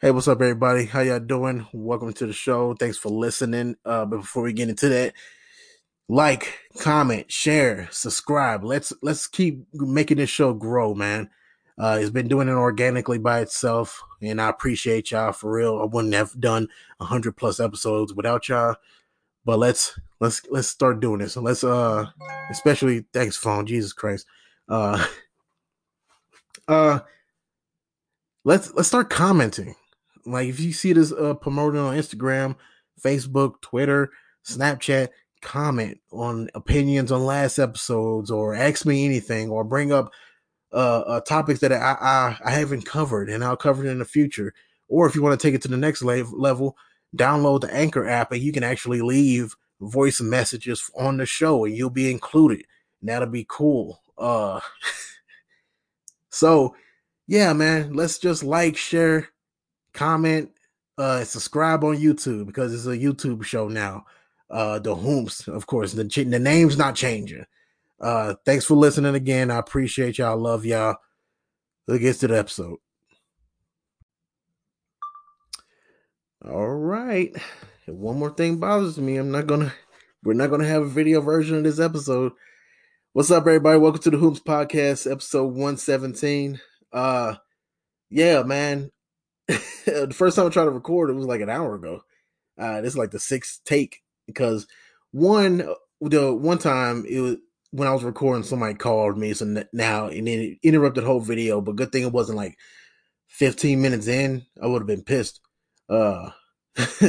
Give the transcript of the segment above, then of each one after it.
Hey, what's up, everybody? How y'all doing? Welcome to the show. Thanks for listening. Uh, but before we get into that, like, comment, share, subscribe. Let's let's keep making this show grow, man. Uh, it's been doing it organically by itself, and I appreciate y'all for real. I wouldn't have done hundred plus episodes without y'all. But let's let's let's start doing this. let's uh, especially thanks, phone. Jesus Christ. Uh, uh, let's let's start commenting like if you see this uh, promoted on Instagram, Facebook, Twitter, Snapchat, comment on opinions on last episodes or ask me anything or bring up uh, uh topics that I, I, I haven't covered and I'll cover it in the future. Or if you want to take it to the next level, download the Anchor app and you can actually leave voice messages on the show and you'll be included. That'll be cool. Uh, so yeah, man, let's just like, share, comment, uh, subscribe on YouTube because it's a YouTube show now. Uh, the Whomst, of course, the the name's not changing. Uh, thanks for listening again. I appreciate y'all. Love y'all. Let's get to the episode. All right. One more thing bothers me. I'm not gonna. We're not gonna have a video version of this episode. What's up, everybody? Welcome to the Whomst Podcast, episode 117. Uh, yeah, man. the first time I tried to record, it was like an hour ago. Uh, this is like the sixth take because one the one time it was when I was recording, somebody called me, so now and it interrupted the whole video. But good thing it wasn't like 15 minutes in. I would have been pissed. Uh,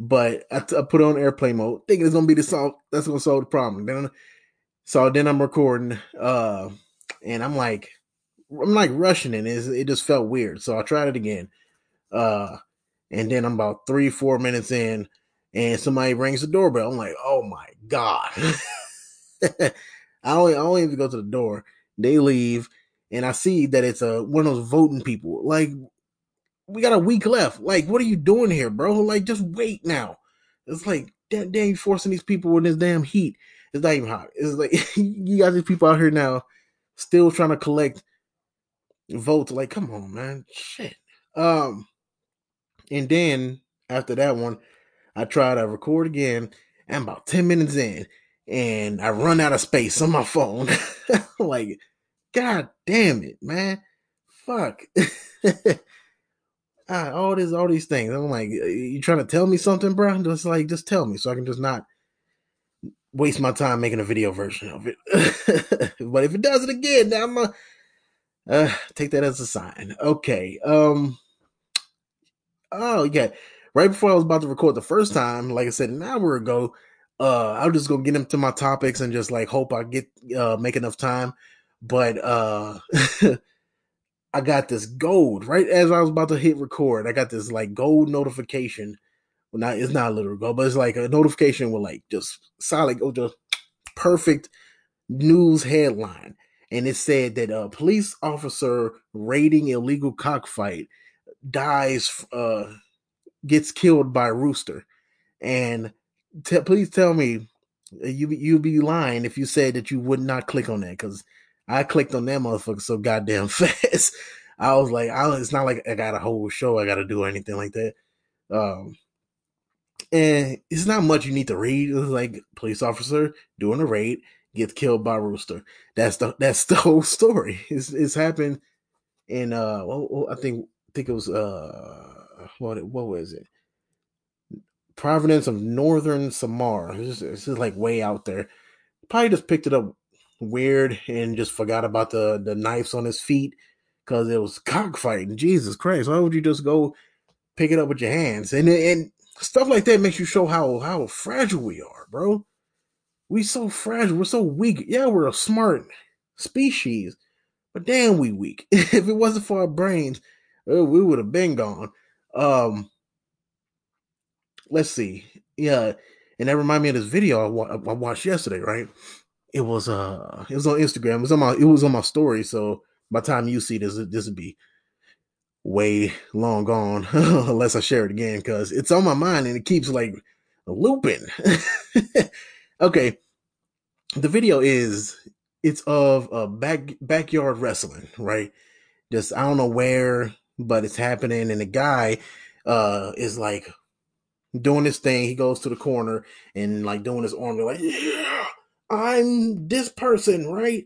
but I, t- I put on airplane mode, thinking it's gonna be the solve. That's gonna solve the problem. Then, so then I'm recording, uh, and I'm like, I'm like rushing it. It just felt weird. So I tried it again. Uh, and then I'm about three, four minutes in, and somebody rings the doorbell. I'm like, oh my god! I only I only even go to the door. They leave, and I see that it's a one of those voting people. Like, we got a week left. Like, what are you doing here, bro? Like, just wait now. It's like, damn, damn you forcing these people in this damn heat. It's not even hot. It's like you got these people out here now, still trying to collect votes. Like, come on, man, shit. Um, and then after that one, I try to record again. And about 10 minutes in, and I run out of space on my phone. like, God damn it, man. Fuck. ah, all this, all these things. I'm like, you trying to tell me something, bro? Just like, just tell me so I can just not waste my time making a video version of it. but if it does it again, now I'm gonna uh, take that as a sign. Okay. Um, oh yeah, right before I was about to record the first time, like I said an hour ago, uh, I was just gonna get into my topics and just like hope I get uh make enough time. But uh I got this gold right as I was about to hit record. I got this like gold notification. Well, not it's not a literal gold, but it's like a notification with like just solid, oh, just perfect news headline, and it said that a police officer raiding illegal cockfight dies, uh, gets killed by rooster. And please tell me uh, you you'd be lying if you said that you would not click on that because I clicked on that motherfucker so goddamn fast. I was like, I, it's not like I got a whole show I got to do or anything like that. Um, and it's not much you need to read. It's like police officer doing a raid gets killed by rooster. That's the that's the whole story. It's it's happened in uh well, I think think it was uh what what was it? Providence of Northern Samar. This is like way out there. Probably just picked it up weird and just forgot about the the knives on his feet because it was cockfighting. Jesus Christ! Why would you just go pick it up with your hands? And and stuff like that makes you show how how fragile we are, bro. We so fragile. We're so weak. Yeah, we're a smart species, but damn, we weak. if it wasn't for our brains, we would have been gone. Um, let's see. Yeah, and that reminded me of this video I, wa- I watched yesterday. Right, it was uh, it was on Instagram. It was on my it was on my story. So by the time you see this, this would be way long gone unless I share it again because it's on my mind and it keeps like looping. okay, the video is it's of a back backyard wrestling, right? Just I don't know where but it's happening, and the guy uh is like doing this thing. He goes to the corner and like doing his arm, like, yeah, I'm this person, right?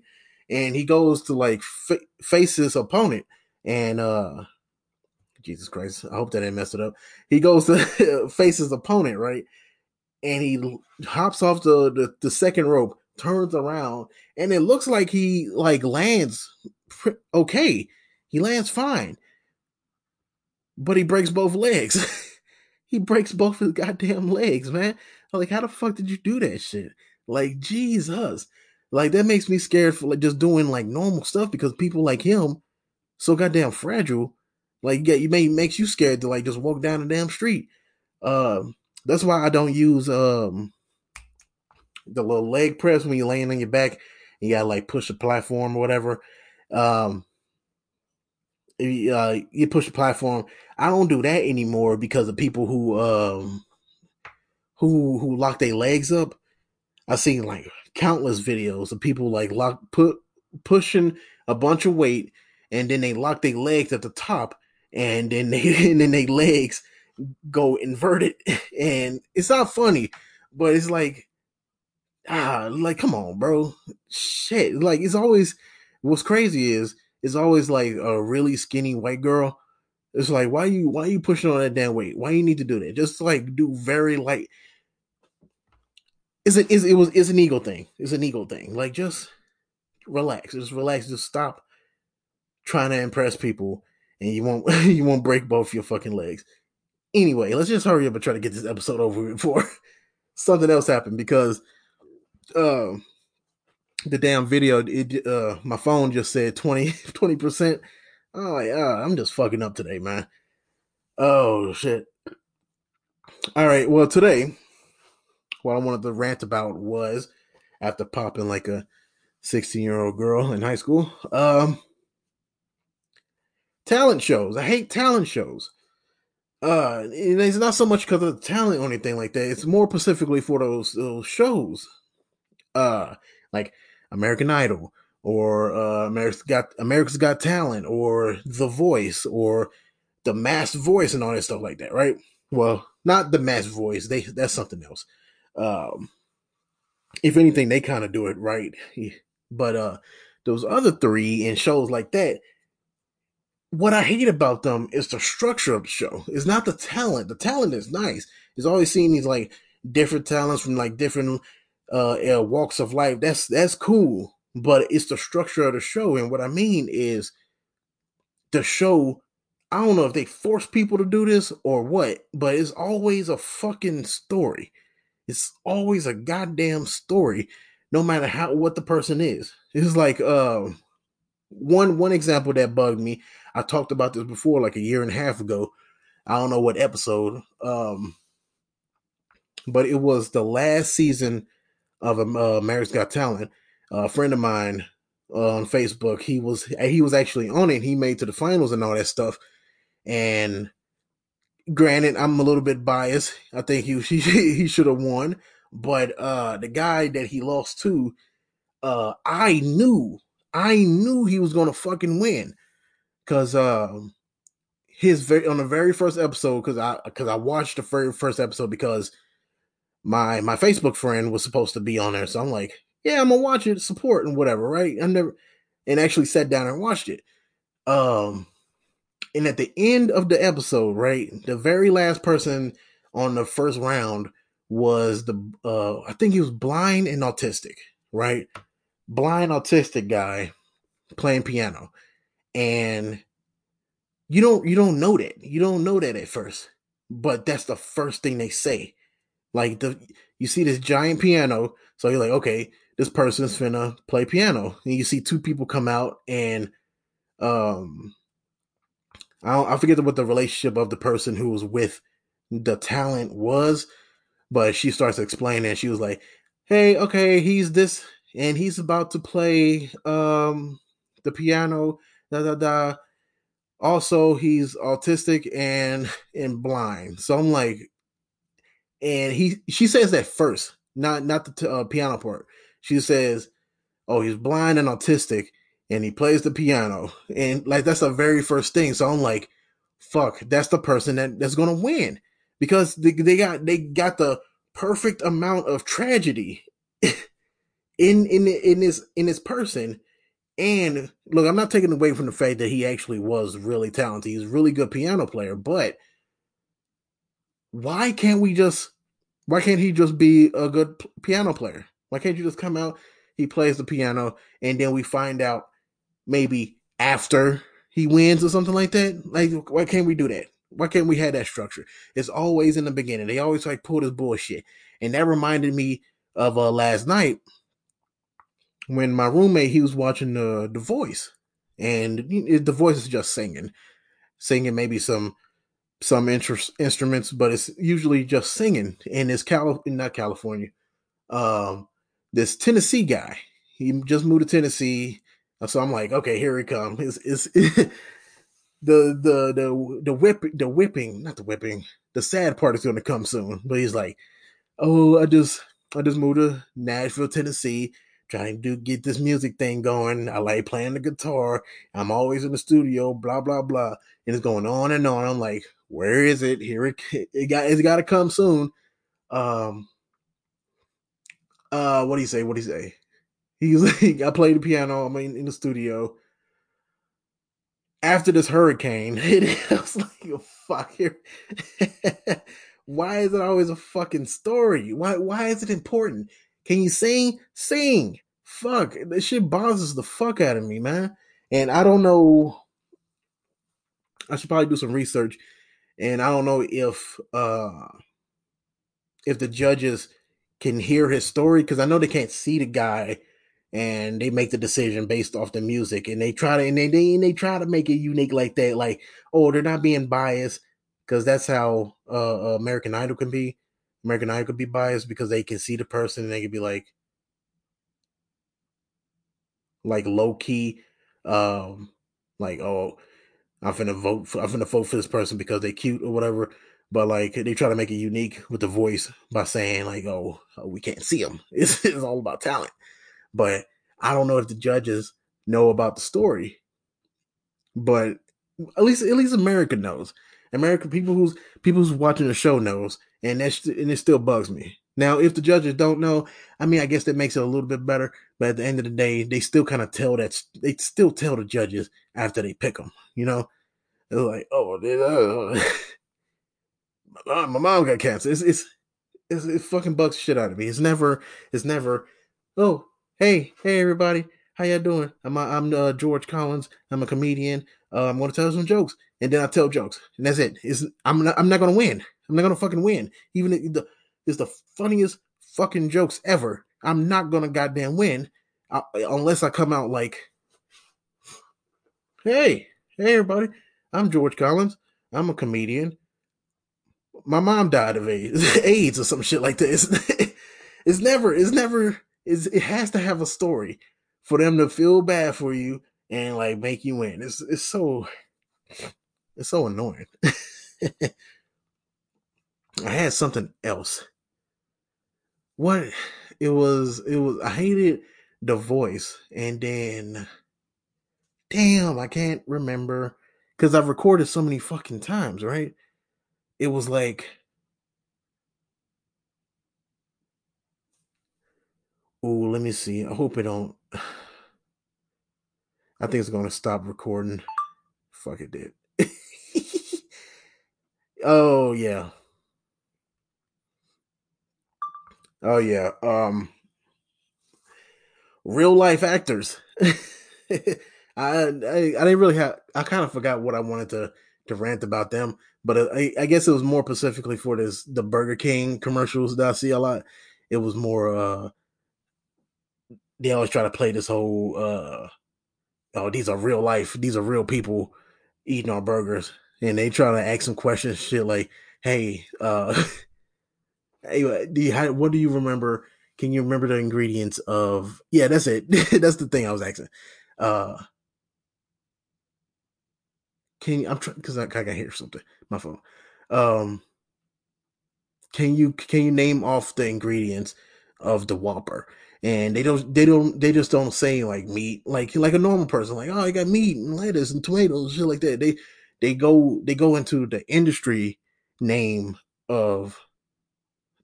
And he goes to like f- face his opponent, and uh Jesus Christ, I hope that didn't mess it up. He goes to face his opponent, right? And he hops off the, the, the second rope, turns around, and it looks like he like lands okay. He lands fine. But he breaks both legs. he breaks both his goddamn legs, man. Like, how the fuck did you do that shit? Like, Jesus. Like, that makes me scared for like just doing like normal stuff because people like him so goddamn fragile like, yeah, you may makes you scared to like just walk down the damn street. Um, that's why I don't use um the little leg press when you're laying on your back. You gotta like push the platform or whatever. Um, uh, you push the platform. I don't do that anymore because of people who um who who lock their legs up. I've seen like countless videos of people like lock put pushing a bunch of weight and then they lock their legs at the top and then they and then they legs go inverted and it's not funny but it's like ah like come on bro shit like it's always what's crazy is it's always like a really skinny white girl. It's like why you why you pushing on that damn weight? Why you need to do that? Just like do very light. Is it is it was it's an ego thing. It's an ego thing. Like just relax. Just relax. Just stop trying to impress people and you won't you won't break both your fucking legs. Anyway, let's just hurry up and try to get this episode over before something else happened because uh, the damn video it uh my phone just said 20 percent. Oh like, I'm just fucking up today, man. Oh shit. All right, well today what I wanted to rant about was after popping like a 16 year old girl in high school. Um talent shows. I hate talent shows. Uh, it's not so much because of the talent or anything like that. It's more specifically for those those shows, uh, like American Idol or uh, America's Got America's Got Talent or The Voice or The Masked Voice and all that stuff like that, right? Well, not The Masked Voice. They that's something else. Um, if anything, they kind of do it right, but uh, those other three and shows like that, what I hate about them is the structure of the show. It's not the talent. The talent is nice. It's always seeing these like different talents from like different uh, uh, walks of life. That's that's cool. But it's the structure of the show. And what I mean is the show. I don't know if they force people to do this or what, but it's always a fucking story. It's always a goddamn story, no matter how what the person is. It's like uh, one one example that bugged me. I talked about this before, like a year and a half ago. I don't know what episode, um, but it was the last season of um, uh, America's Got Talent. Uh, a friend of mine uh, on Facebook, he was he was actually on it. He made to the finals and all that stuff. And granted, I'm a little bit biased. I think he he, he should have won, but uh, the guy that he lost to, uh, I knew I knew he was gonna fucking win because um his very on the very first episode because I because I watched the very first episode because my my Facebook friend was supposed to be on there, so I'm like, yeah, I'm gonna watch it, support and whatever, right? I never and actually sat down and watched it. Um, and at the end of the episode, right, the very last person on the first round was the uh I think he was blind and autistic, right? Blind autistic guy playing piano and you don't you don't know that you don't know that at first but that's the first thing they say like the you see this giant piano so you're like okay this person's finna play piano and you see two people come out and um I, I forget what the relationship of the person who was with the talent was but she starts explaining she was like hey okay he's this and he's about to play um the piano da da da. Also, he's autistic and and blind. So I'm like, and he she says that first, not not the uh, piano part. She says, "Oh, he's blind and autistic, and he plays the piano." And like that's the very first thing. So I'm like, fuck, that's the person that, that's gonna win because they, they got they got the perfect amount of tragedy in in in this in this person. And look, I'm not taking away from the fact that he actually was really talented. He's a really good piano player, but why can't we just why can't he just be a good piano player? Why can't you just come out, he plays the piano, and then we find out maybe after he wins or something like that? Like, why can't we do that? Why can't we have that structure? It's always in the beginning. They always like pull this bullshit. And that reminded me of uh, last night when my roommate he was watching the the voice. And the voice is just singing. Singing maybe some some interest, instruments, but it's usually just singing. And it's Cal not California. Um this Tennessee guy. He just moved to Tennessee. So I'm like, okay, here he comes. It's, it's the the the the whip the whipping, not the whipping. The sad part is going to come soon. But he's like, oh, I just I just moved to Nashville, Tennessee, trying to get this music thing going. I like playing the guitar. I'm always in the studio, blah blah blah, and it's going on and on. I'm like, where is it? Here it it got it's got to come soon. Um, uh, what do you say? What do you say? He's like, I played the piano. I'm in, in the studio after this hurricane, it was like, oh, fuck here. why is it always a fucking story? Why why is it important? Can you sing? Sing. Fuck. This shit bothers the fuck out of me, man. And I don't know. I should probably do some research. And I don't know if uh if the judges can hear his story because I know they can't see the guy and they make the decision based off the music and they try to and they, they and they try to make it unique like that like oh they're not being biased because that's how uh, American Idol can be. American Idol could be biased because they can see the person and they can be like like low key um like oh I'm finna vote for I'm finna vote for this person because they're cute or whatever but like they try to make it unique with the voice by saying like oh, oh we can't see them it's, it's all about talent but I don't know if the judges know about the story. But at least at least America knows. American people who's people who's watching the show knows, and that's and it still bugs me. Now, if the judges don't know, I mean, I guess that makes it a little bit better. But at the end of the day, they still kind of tell that they still tell the judges after they pick them. You know, they're like, "Oh, uh, my mom got cancer." It's, it's it's it fucking bugs shit out of me. It's never it's never. Oh, Hey, hey, everybody. How y'all doing? I'm I'm uh, George Collins. I'm a comedian. Uh, I'm to tell some jokes, and then I tell jokes, and that's it. It's, I'm not I'm not to win. I'm not to fucking win. Even the it's the funniest fucking jokes ever. I'm not to goddamn win uh, unless I come out like, hey, hey, everybody. I'm George Collins. I'm a comedian. My mom died of AIDS, AIDS or some shit like this. it's never, it's never is it has to have a story for them to feel bad for you and like make you win. It's it's so it's so annoying. I had something else. What it was it was I hated the voice and then damn, I can't remember cuz I've recorded so many fucking times, right? It was like Oh, let me see. I hope it don't. I think it's gonna stop recording. Fuck it did. oh yeah. Oh yeah. Um real life actors. I, I, I didn't really have I kind of forgot what I wanted to to rant about them, but uh, I, I guess it was more specifically for this the Burger King commercials that I see a lot. It was more uh they always try to play this whole uh oh these are real life these are real people eating our burgers and they try to ask some questions shit like hey uh hey do you how, what do you remember? Can you remember the ingredients of yeah that's it. That's the thing i was asking. Uh can you i'm trying because I, I can hear something. My phone. Um can you can you name off the ingredients of the whopper? And they don't they don't they just don't say like meat like like a normal person like oh I got meat and lettuce and tomatoes shit like that. They they go they go into the industry name of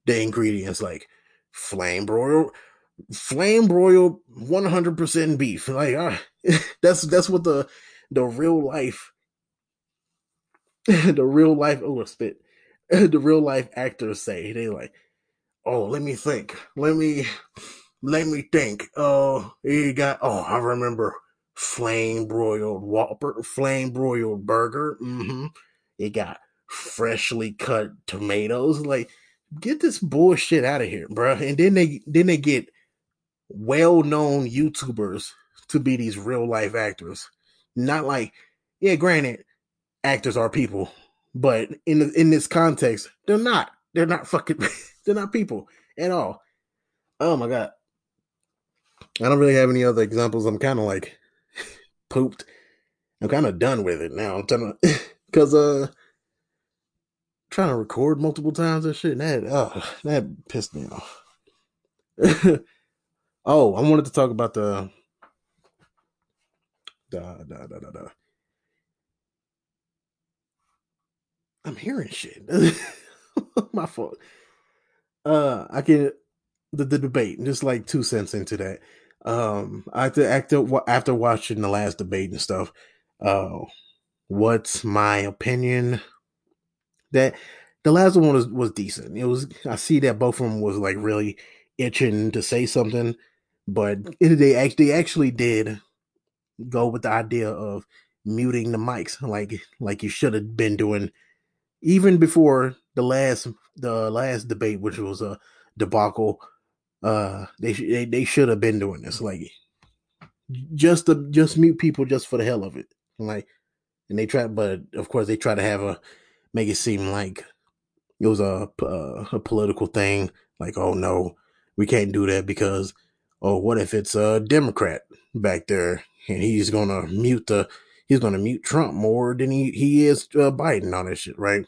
the ingredients like flame broiled flame broiled 100% beef. Like uh, that's that's what the the real life the real life oh spit the real life actors say. They like oh let me think. Let me let me think. Oh, you got oh i remember flame broiled whopper flame broiled burger. Mm-hmm. It got freshly cut tomatoes. Like get this bullshit out of here bro and then they then they get well-known youtubers to be these real life actors. Not like yeah granted actors are people but in the, in this context they're not. They're not fucking they're not people at all. Oh my god. I don't really have any other examples. I'm kind of like pooped. I'm kind of done with it now. I'm trying to because uh trying to record multiple times and shit and that oh that pissed me off oh i wanted to talk about the da da da da da I'm hearing shit. My fault. Uh, I can the, the debate. Just like two cents into that. Um, after after after watching the last debate and stuff. Uh, what's my opinion? That the last one was was decent. It was. I see that both of them was like really itching to say something, but they actually they actually did go with the idea of muting the mics like like you should have been doing even before the last the last debate, which was a debacle, uh, they they they should have been doing this, like just to just mute people just for the hell of it, like, and they try, but of course they try to have a make it seem like it was a uh, a political thing, like oh no, we can't do that because oh what if it's a Democrat back there and he's gonna mute the he's to mute Trump more than he, he is uh, Biden on this shit, right?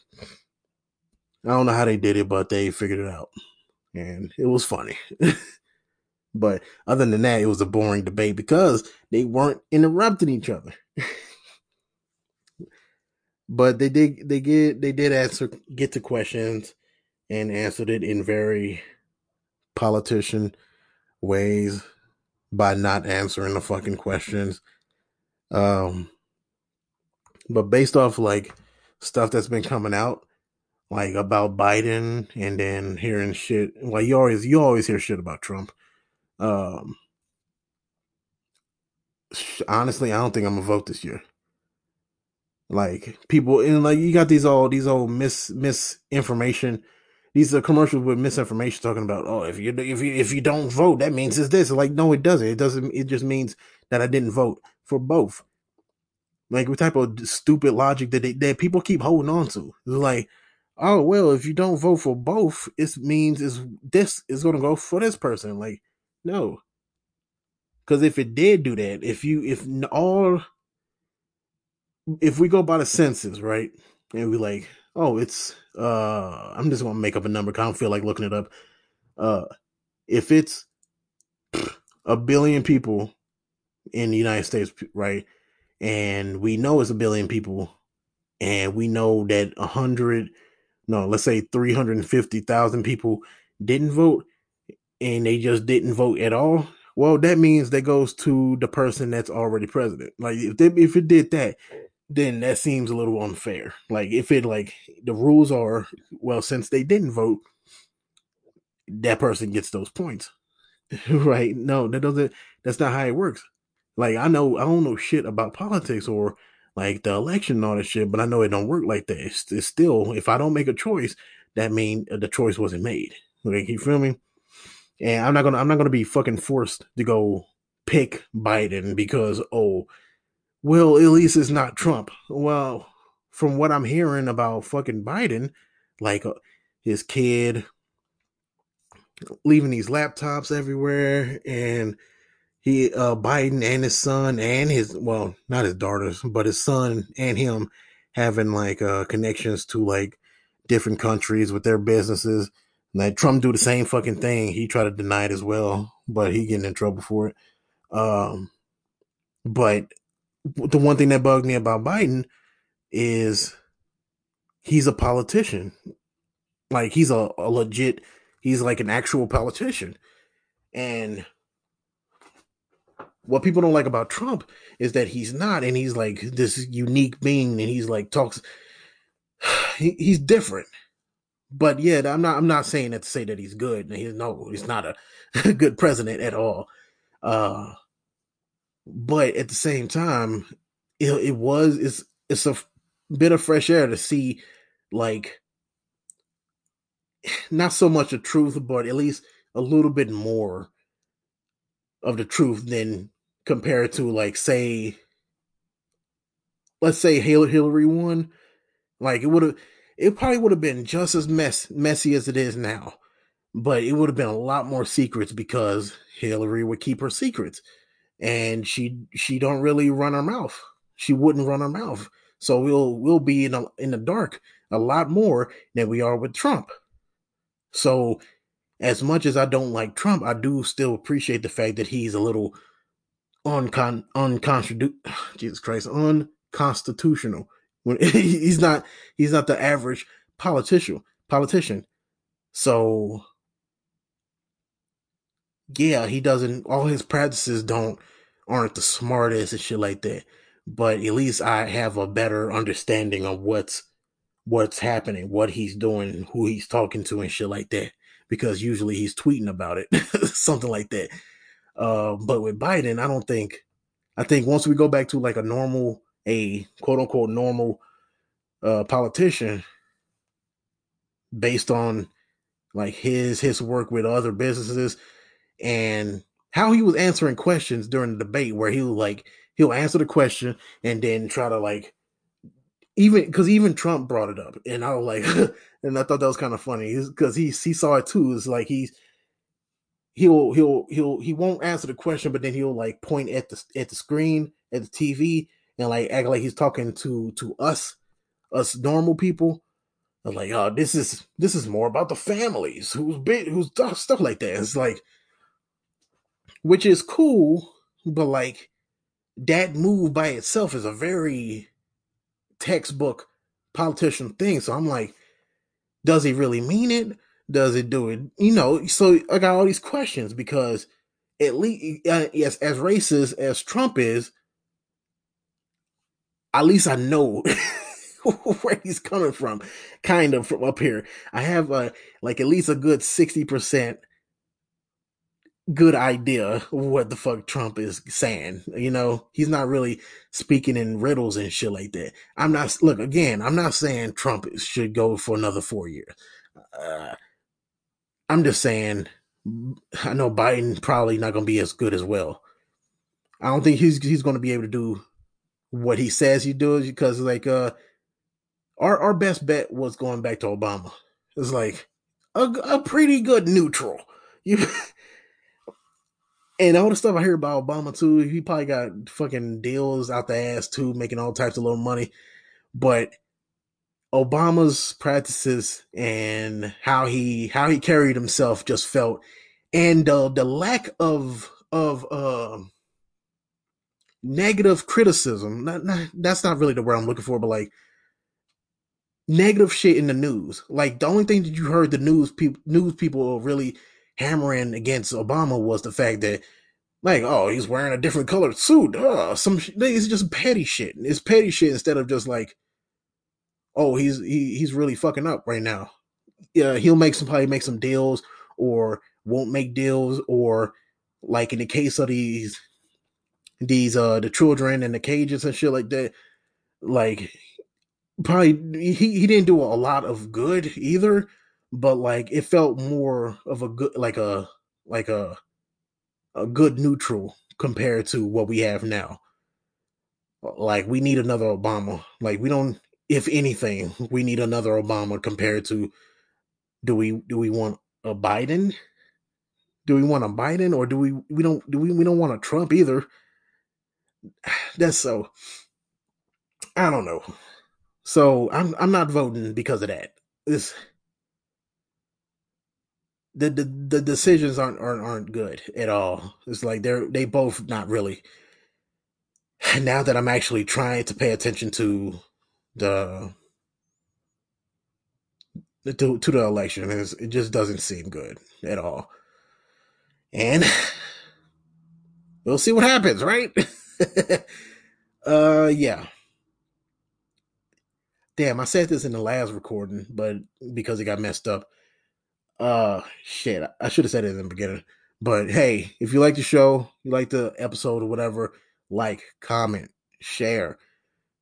I don't know how they did it, but they figured it out. And it was funny. but other than that, it was a boring debate because they weren't interrupting each other. but they did they get they did answer get to questions and answered it in very politician ways by not answering the fucking questions. Um but based off like stuff that's been coming out, like about Biden, and then hearing shit, like you always you always hear shit about Trump. Um, honestly, I don't think I'm gonna vote this year. Like people, and like you got these all these old mis misinformation. These are commercials with misinformation talking about, oh, if you if you if you don't vote, that means it's this. Like, no, it doesn't. It doesn't. It just means that I didn't vote for both. Like what type of stupid logic that they, that people keep holding on to? Like, oh well, if you don't vote for both, it means is this is going to go for this person. Like, no, because if it did do that, if you if all if we go by the census, right, and we like, oh, it's uh, I'm just gonna make up a number. Cause I don't feel like looking it up. Uh, if it's a billion people in the United States, right, and we know it's a billion people, and we know that a hundred, no, let's say three hundred and fifty thousand people didn't vote, and they just didn't vote at all. Well, that means that goes to the person that's already president. Like if they, if it did that, then that seems a little unfair. Like if it like the rules are well, since they didn't vote, that person gets those points. right? No, that doesn't. That's not how it works. Like I know I don't know shit about politics or like the election and all that shit, but I know it don't work like that. It's, it's still if I don't make a choice, that mean uh, the choice wasn't made. Like you feel me? And I'm not gonna I'm not gonna be fucking forced to go pick Biden because oh well at least it's not Trump. Well, from what I'm hearing about fucking Biden, like uh, his kid leaving these laptops everywhere and he uh Biden and his son and his well not his daughters but his son and him having like uh connections to like different countries with their businesses. Like Trump do the same fucking thing. He tried to deny it as well, but he getting in trouble for it. Um, but the one thing that bugged me about Biden is he's a politician. Like he's a, a legit he's like an actual politician. And what people don't like about Trump is that he's not, and he's like this unique being, and he's like talks. He, he's different, but yeah, I'm not. I'm not saying that to say that he's good. He's no, he's not a good president at all. Uh, but at the same time, it, it was it's it's a bit of fresh air to see, like, not so much the truth, but at least a little bit more of the truth than compared to like say let's say Hillary won, like it would have it probably would have been just as mess messy as it is now. But it would have been a lot more secrets because Hillary would keep her secrets. And she she don't really run her mouth. She wouldn't run her mouth. So we'll we'll be in a, in the dark a lot more than we are with Trump. So as much as I don't like Trump, I do still appreciate the fact that he's a little uncon unconstitutional. Jesus Christ, unconstitutional. When he's not, he's not the average politician. Politician. So, yeah, he doesn't. All his practices don't aren't the smartest and shit like that. But at least I have a better understanding of what's what's happening, what he's doing, who he's talking to, and shit like that. Because usually he's tweeting about it, something like that. Uh, but with Biden, I don't think. I think once we go back to like a normal, a quote unquote normal uh, politician, based on like his his work with other businesses and how he was answering questions during the debate, where he was like he'll answer the question and then try to like even because even Trump brought it up, and I was like, and I thought that was kind of funny because he he saw it too. It's like he's he'll he'll he'll he won't answer the question, but then he'll like point at the at the screen at the TV and like act like he's talking to to us us normal people. I'm like, oh, this is this is more about the families who's big who's stuff like that. It's like, which is cool, but like that move by itself is a very textbook politician thing. So I'm like, does he really mean it? does it do it? You know, so I got all these questions because at least, uh, yes, as racist as Trump is, at least I know where he's coming from, kind of from up here. I have uh, like at least a good 60% good idea what the fuck Trump is saying. You know, he's not really speaking in riddles and shit like that. I'm not, look, again, I'm not saying Trump should go for another four years. Uh, I'm just saying, I know Biden probably not going to be as good as well. I don't think he's he's going to be able to do what he says he does because like uh our our best bet was going back to Obama. It's like a, a pretty good neutral. You and all the stuff I hear about Obama too, he probably got fucking deals out the ass too, making all types of little money. But Obama's practices and how he how he carried himself just felt and uh, the lack of of uh, negative criticism not, not, that's not really the word I'm looking for but like negative shit in the news like the only thing that you heard the news people news people really hammering against Obama was the fact that like oh he's wearing a different colored suit. Uh, some it's just petty shit. It's petty shit instead of just like oh, he's he, he's really fucking up right now. Yeah, he'll make some probably make some deals or won't make deals or like in the case of these these uh the children and the cages and shit like that, like probably he, he didn't do a lot of good either, but like it felt more of a good like a like a a good neutral compared to what we have now. Uh, like we need another Obama. Like we don't if anything, we need another Obama compared to do we do we want a Biden? Do we want a Biden or do we we don't do we we don't want a Trump either? That's so I don't know. So I'm I'm not voting because of that. This the, the the decisions aren't aren't aren't good at all. It's like they're they both not really. Now that I'm actually trying to pay attention to the to, to the election. it just doesn't seem good at all. And we'll see what happens, right? uh, yeah. Damn, I said this in the last recording, but because it got messed up. Uh, shit, I should have said it in the beginning. But hey, if you like the show, you like the episode or whatever, like, comment, share.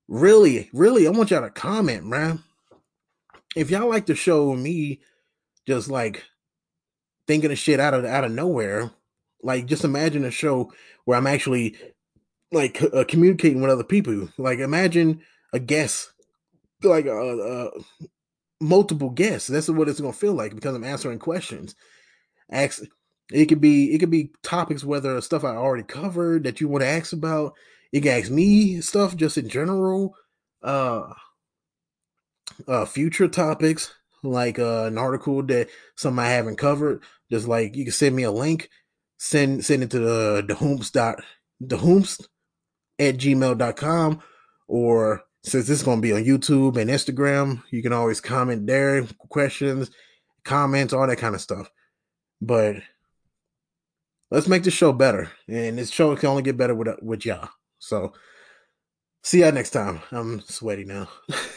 Really, really, I want y'all to comment, man. If y'all like the show, me just like thinking of shit out of out of nowhere, like just imagine a show where I'm actually like uh, communicating with other people. Like imagine a guest, like a, uh, uh, multiple guests. That's what it's gonna feel like because I'm answering questions. Ask it could be it could be topics whether stuff I already covered that you want to ask about. You can ask me stuff just in general. Uh, uh future topics like uh, an article that some I haven't covered. Just like you can send me a link, send send it to the the whomst dot the whomst at gmail.com or since this is going to be on YouTube and Instagram, you can always comment there, questions, comments, all that kind of stuff. But let's make the show better. And this show can only get better with with y'all. So see y'all next time. I'm sweaty now.